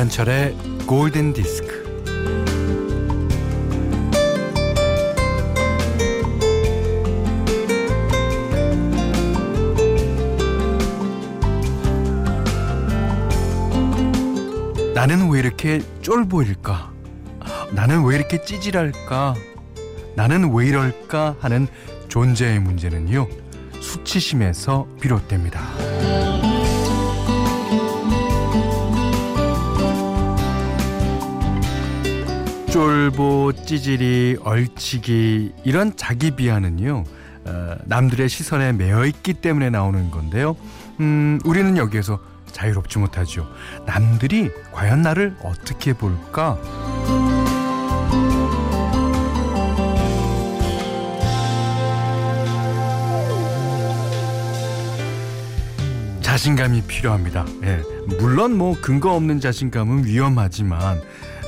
김현철의 골든 디스크. 나는 왜 이렇게 쫄 보일까? 나는 왜 이렇게 찌질할까? 나는 왜 이럴까? 하는 존재의 문제는요, 수치심에서 비롯됩니다. 쫄보, 찌질이, 얼치기 이런 자기 비하는요 어, 남들의 시선에 매여 있기 때문에 나오는 건데요. 음, 우리는 여기에서 자유롭지 못하죠. 남들이 과연 나를 어떻게 볼까? 자신감이 필요합니다. 예, 물론 뭐 근거 없는 자신감은 위험하지만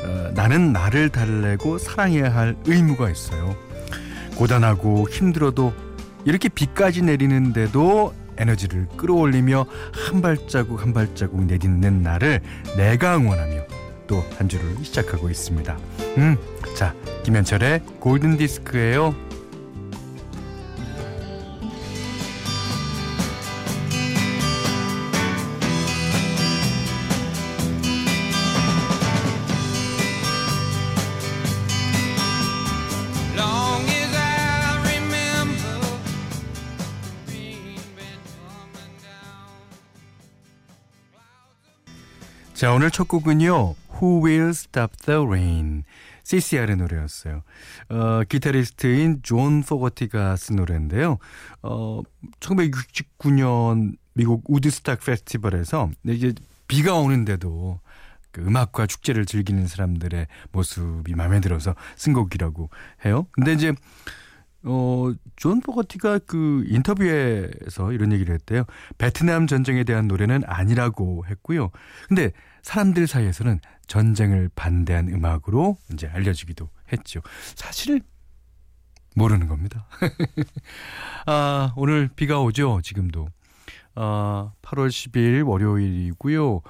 어, 나는 나를 달래고 사랑해야 할 의무가 있어요. 고단하고 힘들어도 이렇게 비까지 내리는데도 에너지를 끌어올리며 한 발자국 한 발자국 내딛는 나를 내가 응원하며 또 한 주를 시작하고 있습니다. 음, 자 김현철의 골든 디스크예요. 자 오늘 첫 곡은요. Who Will Stop the Rain CCR의 노래였어요. 어, 기타리스트인 존 포거티가 쓴 노래인데요. 어, 1969년 미국 우드스탁 페스티벌에서 이제 비가 오는데도 그 음악과 축제를 즐기는 사람들의 모습이 마음에 들어서 쓴 곡이라고 해요. 근데 이제 어, 존 포거티가 그 인터뷰에서 이런 얘기를 했대요. 베트남 전쟁에 대한 노래는 아니라고 했고요. 근데 사람들 사이에서는 전쟁을 반대한 음악으로 이제 알려지기도 했죠. 사실 모르는 겁니다. 아, 오늘 비가 오죠, 지금도. 아, 8월 10일 월요일이고요.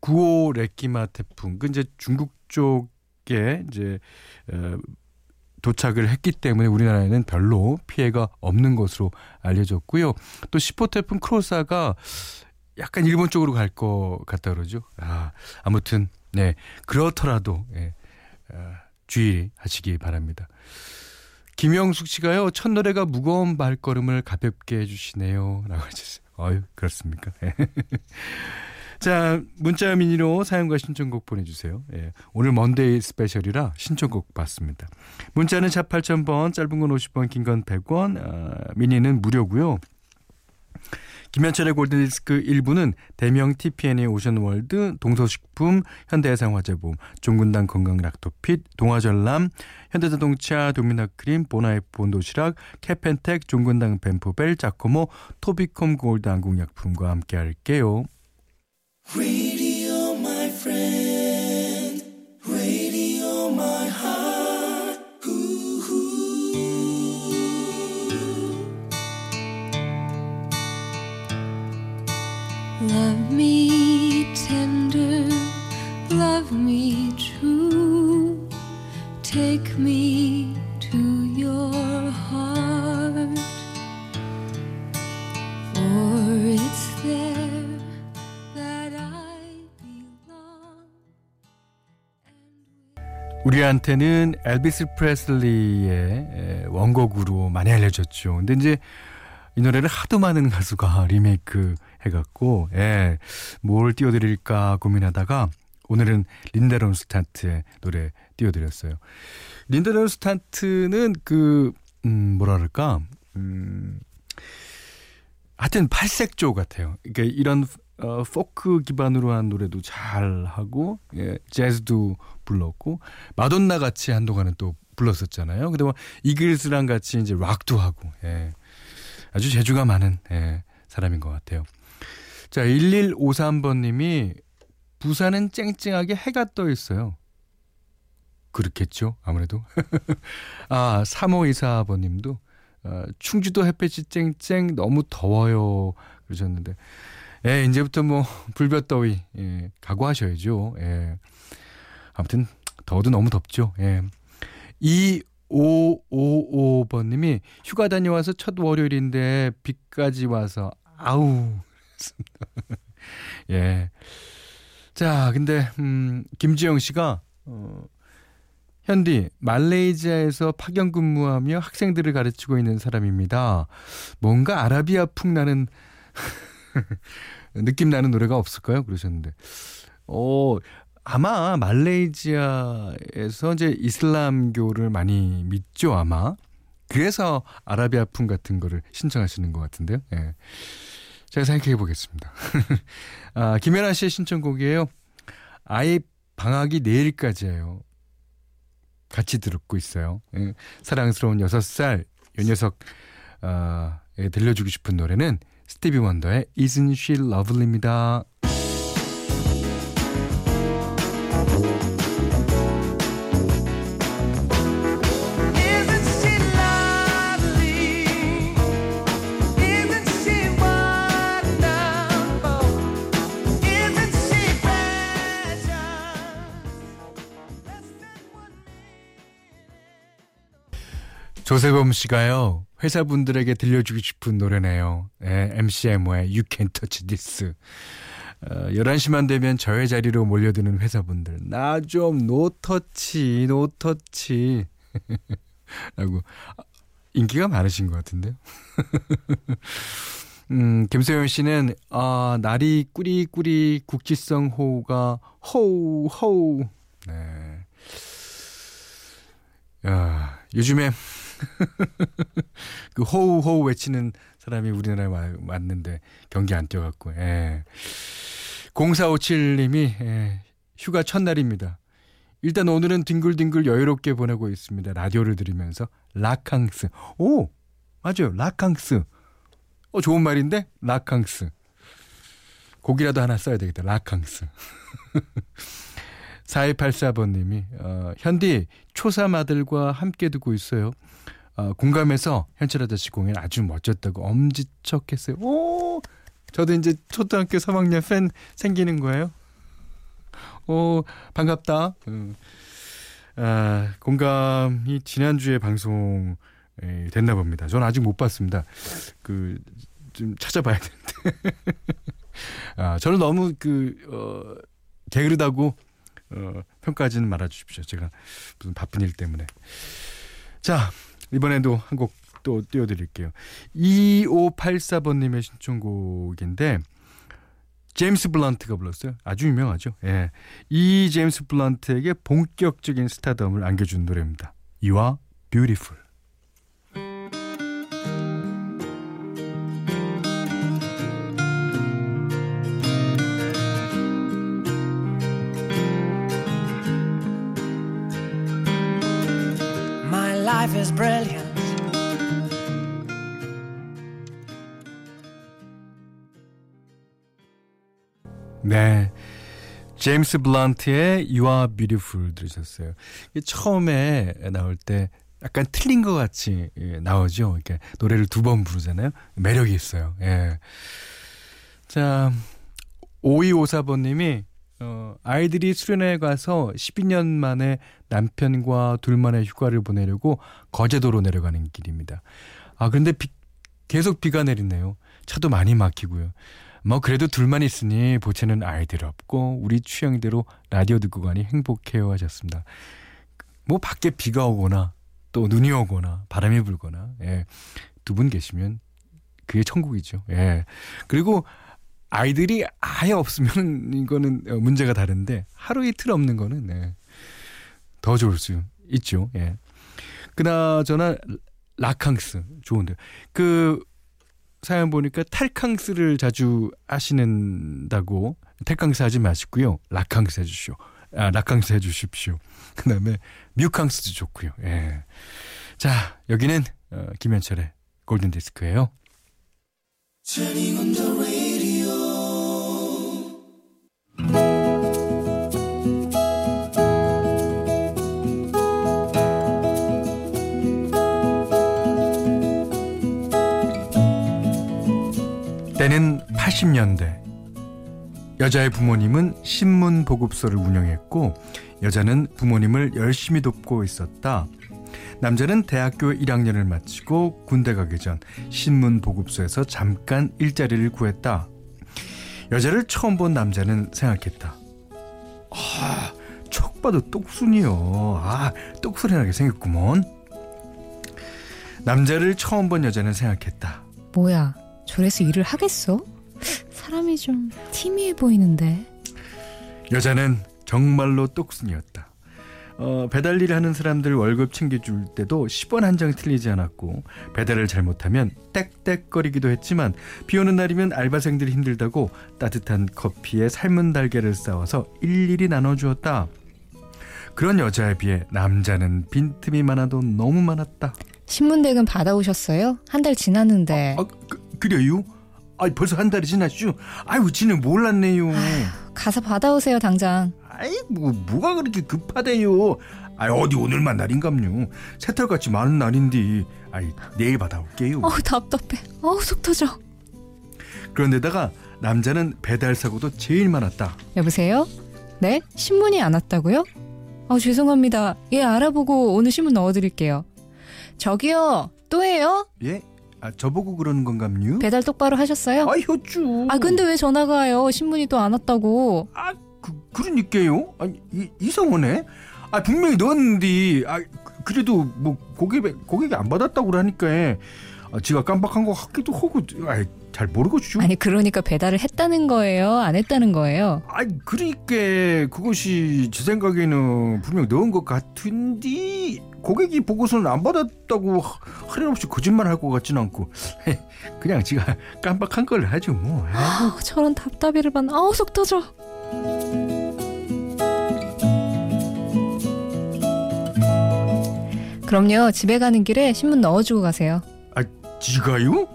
9호 레끼마 태풍. 그 이제 중국 쪽에 이제 어, 도착을 했기 때문에 우리나라에는 별로 피해가 없는 것으로 알려졌고요. 또 10호 태풍 크로사가 약간 일본 쪽으로 갈 것 같다 그러죠. 아, 아무튼 네 그렇더라도 예, 아, 주의하시기 바랍니다. 김영숙 씨가요 첫 노래가 무거운 발걸음을 가볍게 해주시네요라고 하셨어요. 어유 그렇습니까? 자 문자 미니로 사연과 신청곡 보내주세요. 예, 오늘 먼데이 스페셜이라 신청곡 받습니다. 문자는 샵 8000번 짧은 건 50원 긴 건 100원 아, 미니는 무료고요. 김현철의 골든디스크 1부는 대명 TPN의 오션월드, 동서식품, 현대해상화재보험, 종군당 건강락토핏, 동아전람, 현대자동차, 도미나크림, 보나이프 본도시락, 캐펜텍, 종군당 벤포벨, 자코모, 토비콤 골드 한국약품과 함께 할게요. Me tender, love me true. Take me to your heart, for it's there that I belong. 우리한테는 엘비스 프레슬리의 에, 원곡으로 많이 알려졌죠. 근데 이제 이 노래를 하도 많은 가수가 리메이크 해갖고, 예, 뭘 띄워드릴까 고민하다가 오늘은 린다 론스타트의 노래 띄워드렸어요. 린다 론스타트는 그, 음, 뭐라 그럴까, 음, 하여튼 팔색조 같아요. 그러니까 이런 어, 포크 기반으로 한 노래도 잘 하고 예, 재즈도 불렀고 마돈나 같이 한동안은 또 불렀었잖아요. 근데 뭐 이글스랑 같이 이제 락도 하고 예. 아주 재주가 많은 예, 사람인 것 같아요. 자 1153번님이 부산은 쨍쨍하게 해가 떠 있어요. 그렇겠죠 아무래도 아 3524번님도 어, 충주도 햇볕이 쨍쨍 너무 더워요 그러셨는데 예, 이제부터 뭐 불볕 더위 예, 각오하셔야죠. 예. 아무튼 더워도 너무 덥죠. 예. 2555번님이 휴가 다녀와서 첫 월요일인데 비까지 와서 아우 예. 자, 근데 음 김지영 씨가 어 현디 말레이시아에서 파견 근무하며 학생들을 가르치고 있는 사람입니다. 뭔가 아라비아 풍 나는 느낌 나는 노래가 없을까요? 그러셨는데. 어, 아마 말레이시아에서 이제 이슬람교를 많이 믿죠, 아마. 그래서 아라비아풍 같은 거를 신청하시는 것 같은데요. 예. 제가 생각해 보겠습니다. 아, 김연아 씨의 신청곡이에요. 아이 방학이 내일까지예요. 같이 듣고 있어요. 예. 사랑스러운 6살 요 녀석 어, 에 들려주고 싶은 노래는 스티비 원더의 Isn't She Lovely입니다. 조세범 씨가요. 회사분들에게 들려주고 싶은 노래네요. 예, MCMO의 You Can't Touch This. 어, 11시만 되면 저의 자리로 몰려드는 회사분들. 나 좀 노터치, 노터치. 라고. 아, 인기가 많으신 것 같은데요. 음, 김소연 씨는, 아, 날이 꾸리꾸리 국지성 호우가 호우, 호우. 네. 야, 요즘에 그 호우 호우 외치는 사람이 우리나라에 와- 왔는데 경기 안 뛰어갖고 예. 0457님이 예, 휴가 첫날입니다. 일단 오늘은 뒹굴뒹굴 여유롭게 보내고 있습니다. 라디오를 들으면서 라캉스. 오 맞아요 라캉스. 어 좋은 말인데 라캉스. 곡이라도 하나 써야 되겠다. 라캉스. 4284번님이 어, 현디 초삼 아들과 함께 듣고 있어요. 어, 공감해서 현철 아저씨 공연 아주 멋졌다고 엄지척했어요. 오, 저도 이제 초등학교 3학년 팬 생기는 거예요. 오, 반갑다. 음. 아, 공감이 지난주에 방송 에, 됐나 봅니다. 저는 아직 못 봤습니다. 그 좀 찾아봐야 되는데. 아, 저는 너무 그 어, 게으르다고 어, 평가하지는 말아 주십시오. 제가 무슨 바쁜 일 때문에. 자, 이번에도 한 곡 또 띄워드릴게요. 2584번님의 신청곡인데, 제임스 블런트가 불렀어요. 아주 유명하죠. 예. 이 제임스 블런트에게 본격적인 스타덤을 안겨준 노래입니다. You are beautiful. My life is brilliant. 네. 제임스 블런트의 You Are Beautiful 들으셨어요. 처음에 나올 때 약간 틀린 것 같이 예, 나오죠. 이렇게 노래를 두 번 부르잖아요. 매력이 있어요. 예. 자, 5254번님이 어, 아이들이 수련회 가서 12년 만에 남편과 둘만의 휴가를 보내려고 거제도로 내려가는 길입니다. 아, 그런데 비- 계속 비가 내리네요. 차도 많이 막히고요. 뭐 그래도 둘만 있으니 보채는 아이들 없고 우리 취향대로 라디오 듣고 가니 행복해요 하셨습니다. 뭐 밖에 비가 오거나 또 눈이 오거나 바람이 불거나 예. 두 분 계시면 그게 천국이죠. 예. 그리고 아이들이 아예 없으면 이거는 어, 문제가 다른데 하루 이틀 없는 거는 네. 더 좋을 수 있죠. 예. 그나저나 라캉스 좋은데 그 사연 보니까 탈캉스를 자주 하시는다고 탈캉스 하지 마시고요. 라캉스 해주시오. 아, 라캉스 해주십시오. 그 다음에 뮤캉스도 좋고요. 예. 자 여기는 어, 김현철의 골든 디스크예요. 여자의 부모님은 신문 보급소를 운영했고 여자는 부모님을 열심히 돕고 있었다. 남자는 대학교 1학년을 마치고 군대 가기 전 신문 보급소에서 잠깐 일자리를 구했다. 여자를 처음 본 남자는 생각했다. 아, 척 봐도 똑순이요. 아, 똑소리나게 생겼구먼. 남자를 처음 본 여자는 생각했다. 뭐야, 저래서 일을 하겠어? 사람이 좀 티미해 보이는데. 여자는 정말로 똑순이었다. 어, 배달 일을 하는 사람들 월급 챙겨줄 때도 10원 한 장이 틀리지 않았고 배달을 잘못하면 떽떽거리기도 했지만 비 오는 날이면 알바생들이 힘들다고 따뜻한 커피에 삶은 달걀을 싸와서 일일이 나눠주었다. 그런 여자에 비해 남자는 빈틈이 많아도 너무 많았다. 신문대금 받아오셨어요? 한 달 지났는데. 아, 그, 그래요? 아, 벌써 한 달이 지났죠? 아이고, 지는 몰랐네요. 가서 받아오세요, 당장. 아이고 뭐가 그렇게 급하대요 아 어디 오늘만 날인감요 새털같이 많은 날인데 아이 내일 받아올게요 어우, 답답해. 어우, 속 터져. 그런데다가 남자는 배달 사고도 제일 많았다 여보세요? 네? 신문이 안 왔다고요? 아, 죄송합니다. 예, 알아보고 오늘 신문 넣어드릴게요. 저기요, 또 해요? 예? 아 저보고 그러는 건감요? 배달 똑바로 하셨어요? 아 효쭈 아, 근데 왜 전화가 와요? 신문이 또 안 왔다고. 아 그, 그러니까요 아니 이, 이상하네 아 분명히 넣었는데 아 그- 그래도 뭐 고객 고객이 안 받았다고 그러니까 아, 지가 깜빡한 것 같기도 하고 아, 잘 모르겠죠 아니, 그러니까 배달을 했다는 거예요? 안 했다는 거예요? 아이 그러니까 그것이 제 생각에는 분명 넣은 것 같은데 고객이 보고서는 안 받았다고 하- 하려없이 거짓말 할 것 같지는 않고 그냥 지가 깜빡한 걸 하죠 뭐. 아, 저런 답답이를 받나. 아우, 속 터져. 그럼요, 집에 가는 길에 신문 넣어주고 가세요. 아 지가요?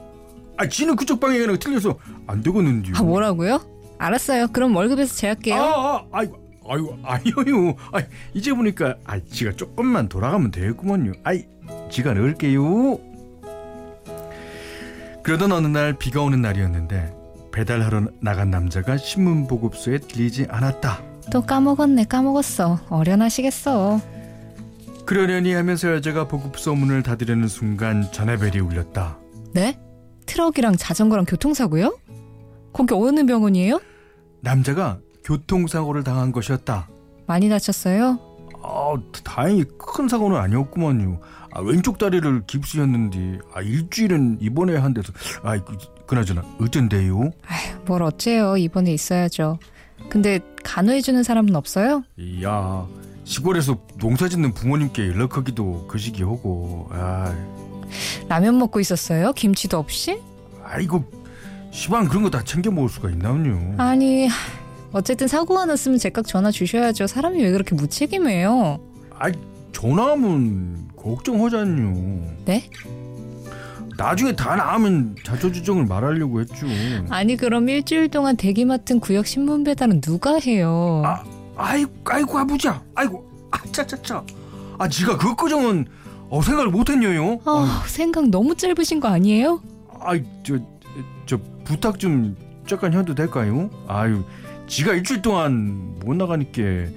아 지는 그쪽 방향이랑 틀려서 안 되겠는데요 아, 뭐라고요? 알았어요. 그럼 월급에서 제할게요. 아, 아 아이고 아이고 아니요 아 이제 보니까 아 지가 조금만 돌아가면 되겠구먼요 아이 지가 넣을게요 그러던 어느 날 비가 오는 날이었는데 배달하러 나간 남자가 신문 보급소에 들리지 않았다 또 까먹었네, 까먹었어. 어련하시겠어. 그러려니 하면서 여자가 보급소 문을 닫으려는 순간 전화벨이 울렸다 네? 트럭이랑 자전거랑 교통사고요? 거기 어느 병원이에요? 남자가 교통사고를 당한 것이었다 많이 다쳤어요? 아, 다행히 큰 사고는 아니었구만요. 아, 왼쪽 다리를 깁스였는데 아, 일주일은 입원해야 한대서 아, 그, 그나저나 어쩐데요? 아휴, 뭘 어째요. 입원해 있어야죠. 근데 간호해주는 사람은 없어요? 야, 시골에서 농사짓는 부모님께 연락하기도 그 시기 하고 아, 라면 먹고 있었어요? 김치도 없이? 아이고 시방 그런 거 다 챙겨 먹을 수가 있나요? 아니, 하, 어쨌든 사고가 났으면 제깍 전화 주셔야죠. 사람이 왜 그렇게 무책임해요? 아이 전화하면 걱정하잖요. 네? 나중에 다 나으면 자초지종을 말하려고 했죠. 아니, 그럼 일주일 동안 대기 맡은 구역 신문 배달은 누가 해요? 아, 아이고, 아이고 아버지야, 아이고, 아차차차, 아, 지가 그 거정은 어 생각을 못했냐요? 아, 생각 너무 짧으신 거 아니에요? 아이, 저, 저 부탁 좀 잠깐 해도 될까요? 아유, 지가 일주일 동안 못 나가니까 에,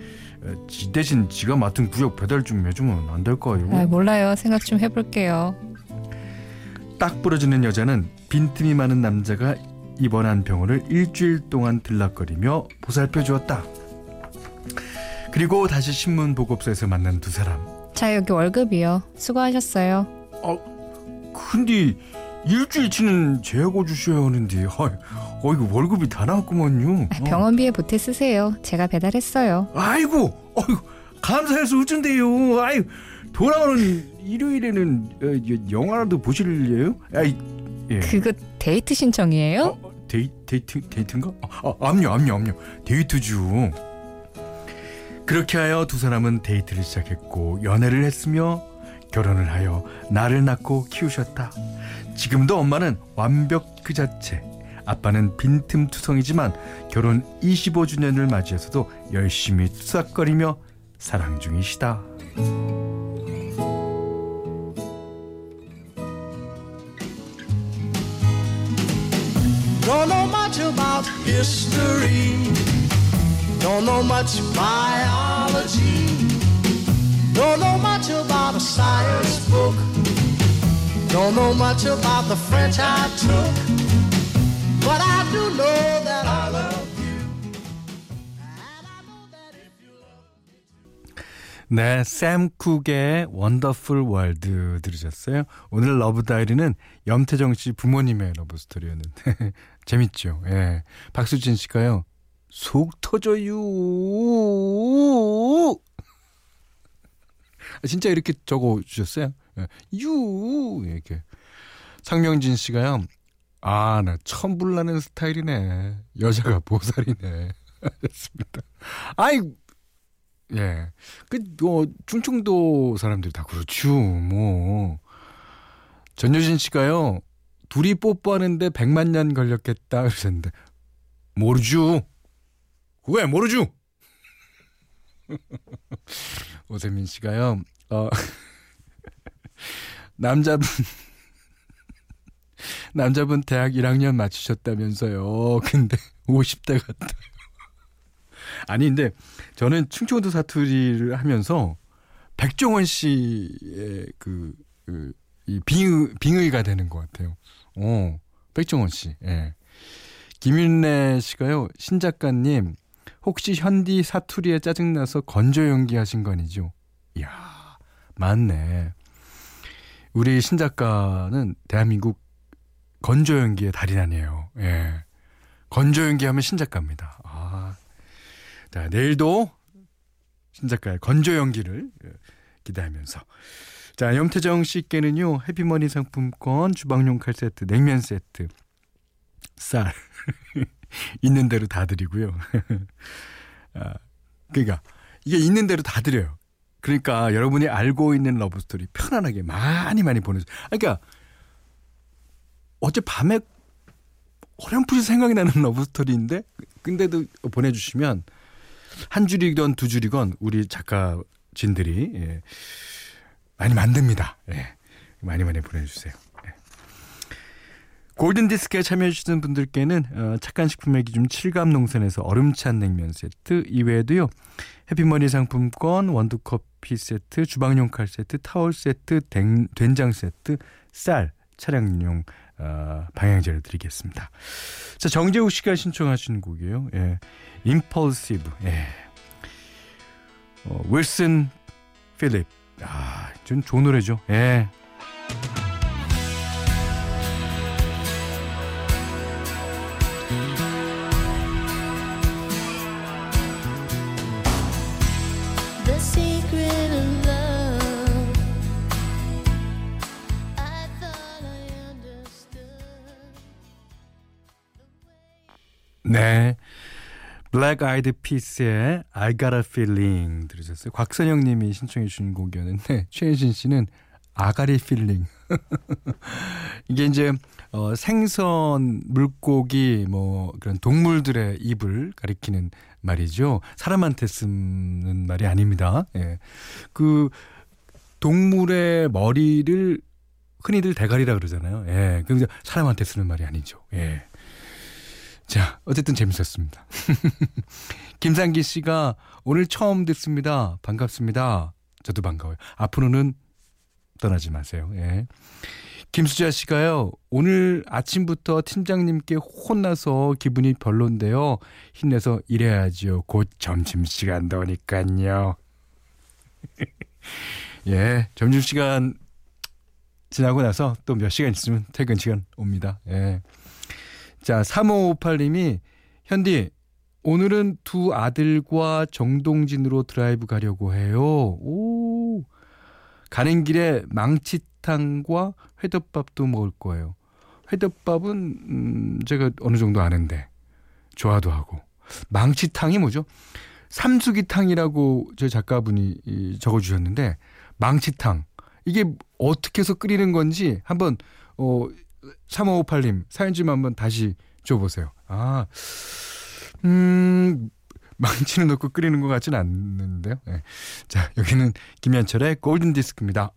지 대신 지가 맡은 구역 배달 좀 해주면 안 될까요? 아, 몰라요. 생각 좀 해볼게요. 딱 부러지는 여자는 빈틈이 많은 남자가 입원한 병원을 일주일 동안 들락거리며 보살펴 주었다. 그리고 다시 신문 보급소에서 만난 두 사람. 자, 여기 월급이요. 수고하셨어요. 근데 일주일치는 재고 주셔야 하는데, 어, 어 이거 월급이 다 나왔구먼요. 아, 병원비에 보태 쓰세요. 제가 배달했어요. 어. 아이고, 어이구, 감사해서 어쩐데요. 아유, 돌아오는 일요일에는 어, 여- 영화라도 보실래요? 아이, 예. 그거 데이트 신청이에요? 어, 데이, 데이트 데이트인가? 아, 아, 암요 암요 암요 데이트주. 그렇게 하여 두 사람은 데이트를 시작했고 연애를 했으며 결혼을 하여 나를 낳고 키우셨다. 지금도 엄마는 완벽 그 자체. 아빠는 빈틈투성이지만 결혼 25주년을 맞이해서도 열심히 투닥거리며 사랑 중이시다. Don't know much about the French I took. But I do know that I love 네, 샘 쿡의 Wonderful World 들으셨어요? 오늘 Love Diary는 염태정 씨 부모님의 love story였는데 재밌죠? 예. 박수진 씨가요. 속 터져요. 아, 진짜 이렇게 적어 주셨어요? 예. 유 이렇게. 상명진 씨가요. 아, 나 천불 나는 스타일이네. 여자가 보살이네. 하셨습니다. 아이 예. 그, 뭐, 충청도 사람들 다 그렇죠, 뭐. 전효진 씨가요, 둘이 뽀뽀하는데 100만 년 걸렸겠다, 그러셨는데, 모르죠. 왜, 모르죠. 오세민 씨가요, 어, 남자분, 남자분 대학 1학년 마치셨다면서요. 근데 50대 같다. 아니 근데 저는 충청도 사투리를 하면서 백종원 씨의 그, 그, 이 빙의, 빙의가 되는 것 같아요. 어, 백종원 씨. 예. 김윤래 씨가요, 신 작가님, 혹시 현디 사투리에 짜증나서 건조 연기하신 거 아니죠? 이야, 맞네. 우리 신 작가는 대한민국 건조 연기의 달인 아니에요. 예. 건조 연기하면 신 작가입니다. 아. 자, 내일도 신 작가의 건조 연기를 예, 기대하면서. 자, 염태정 씨께는요, 해피머니 상품권, 주방용 칼 세트, 냉면 세트, 쌀. 있는 대로 다 드리고요. 아, 그러니까, 이게 있는 대로 다 드려요. 그러니까 여러분이 알고 있는 love story 편안하게 많이 많이 보내주세요. 아, 그러니까, 어제 밤에 어렴풋이 생각이 나는 love story인데, 근데도 보내주시면, 한 줄이건 두 줄이건 우리 작가진들이 예, 많이 만듭니다. 예, 많이 많이 보내주세요. 예. 골든디스크에 참여해주시는 분들께는 어, 착한 식품의 기준 7감 농산에서 얼음찬 냉면 세트 이외에도요. 해피머니 상품권, 원두커피 세트, 주방용 칼 세트, 타월 세트, 된, 된장 세트, 쌀, 차량용 어, 방향제를 드리겠습니다. 자, 정재욱 씨가 신청하신 곡이에요. 예. 임펄시브. 예. 어, 윌슨 필립. 아, 좀 좋은 노래죠. 예. 블랙 아이드 피스의 I Got a Feeling 들으셨어요. 곽선영 님이 신청해 주신 곡이었는데 최현신 씨는 아가리 feeling. 이게 이제 어, 생선, 물고기 뭐 그런 동물들의 입을 가리키는 말이죠. 사람한테 쓰는 말이 아닙니다. 예. 그 동물의 머리를 흔히들 대가리라 그러잖아요. 예. 근데 사람한테 쓰는 말이 아니죠. 예. 자, 어쨌든 재밌었습니다. 김상기 씨가 오늘 처음 듣습니다. 반갑습니다. 저도 반가워요. 앞으로는 떠나지 마세요. 예. 김수자 씨가요, 오늘 아침부터 팀장님께 혼나서 기분이 별론데요. 힘내서 일해야지요. 곧 점심시간도 오니까요. 예, 점심시간 지나고 나서 또 몇 시간 있으면 퇴근 시간 옵니다. 예. 자, 3558님이 현디 오늘은 두 아들과 정동진으로 드라이브 가려고 해요. 오. 가는 길에 망치탕과 회덮밥도 먹을 거예요. 회덮밥은 음, 제가 어느 정도 아는데 좋아도 하고 망치탕이 뭐죠? 삼수기탕이라고 저 작가분이 이, 적어주셨는데 망치탕 이게 어떻게 해서 끓이는 건지 한번 어 3558님 사연 좀 한번 다시 줘보세요. 아, 음, 망치는 넣고 끓이는 것 같진 않는데요. 네. 자, 여기는 김현철의 골든 디스크입니다.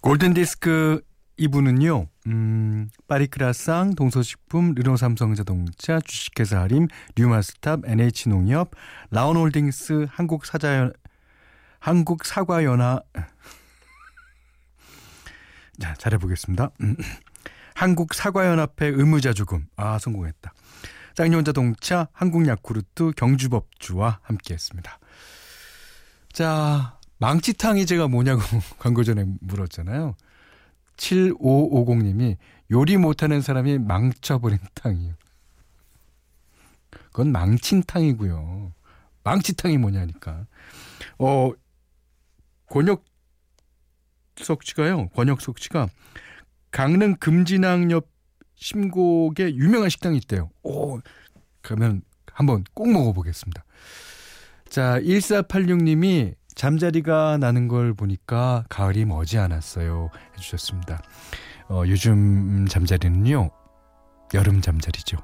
골든 디스크 이분은요, 음, 파리크라상, 동서식품, 르노삼성자동차, 주식회사 하림, 류마스탑, NH농협, 라온홀딩스, 한국사자, 한국사과연화, 자, 잘해보겠습니다. 음, 한국사과연합회 의무자 조금, 아, 성공했다. 쌍용자동차, 한국야쿠르트, 경주법주와 함께했습니다. 자, 망치탕이 제가 뭐냐고 광고 전에 물었잖아요. 7550님이 요리 못하는 사람이 망쳐버린 탕이요. 그건 망친탕이고요. 망치탕이 뭐냐니까. 어, 권혁 석 씨가요. 권혁석 씨가 강릉 금진항 옆 심곡에 유명한 식당이 있대요. 오, 그러면 한번 꼭 먹어보겠습니다. 자, 1486님이 잠자리가 나는 걸 보니까 가을이 머지 않았어요. 해주셨습니다. 어, 요즘 잠자리는요, 여름 잠자리죠.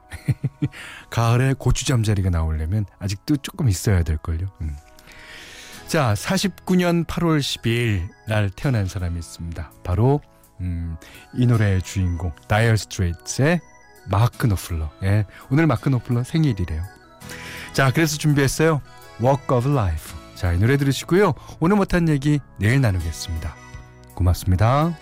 가을에 고추 잠자리가 나오려면 아직도 조금 있어야 될걸요. 음. 자, 49년 8월 12일 날 태어난 사람이 있습니다. 바로, 음, 이 노래의 주인공, Dire Straits의 마크 노플러. 예, 오늘 마크 노플러 생일이래요. 자, 그래서 준비했어요. Walk of Life. 자, 이 노래 들으시고요. 오늘 못한 얘기 내일 나누겠습니다. 고맙습니다.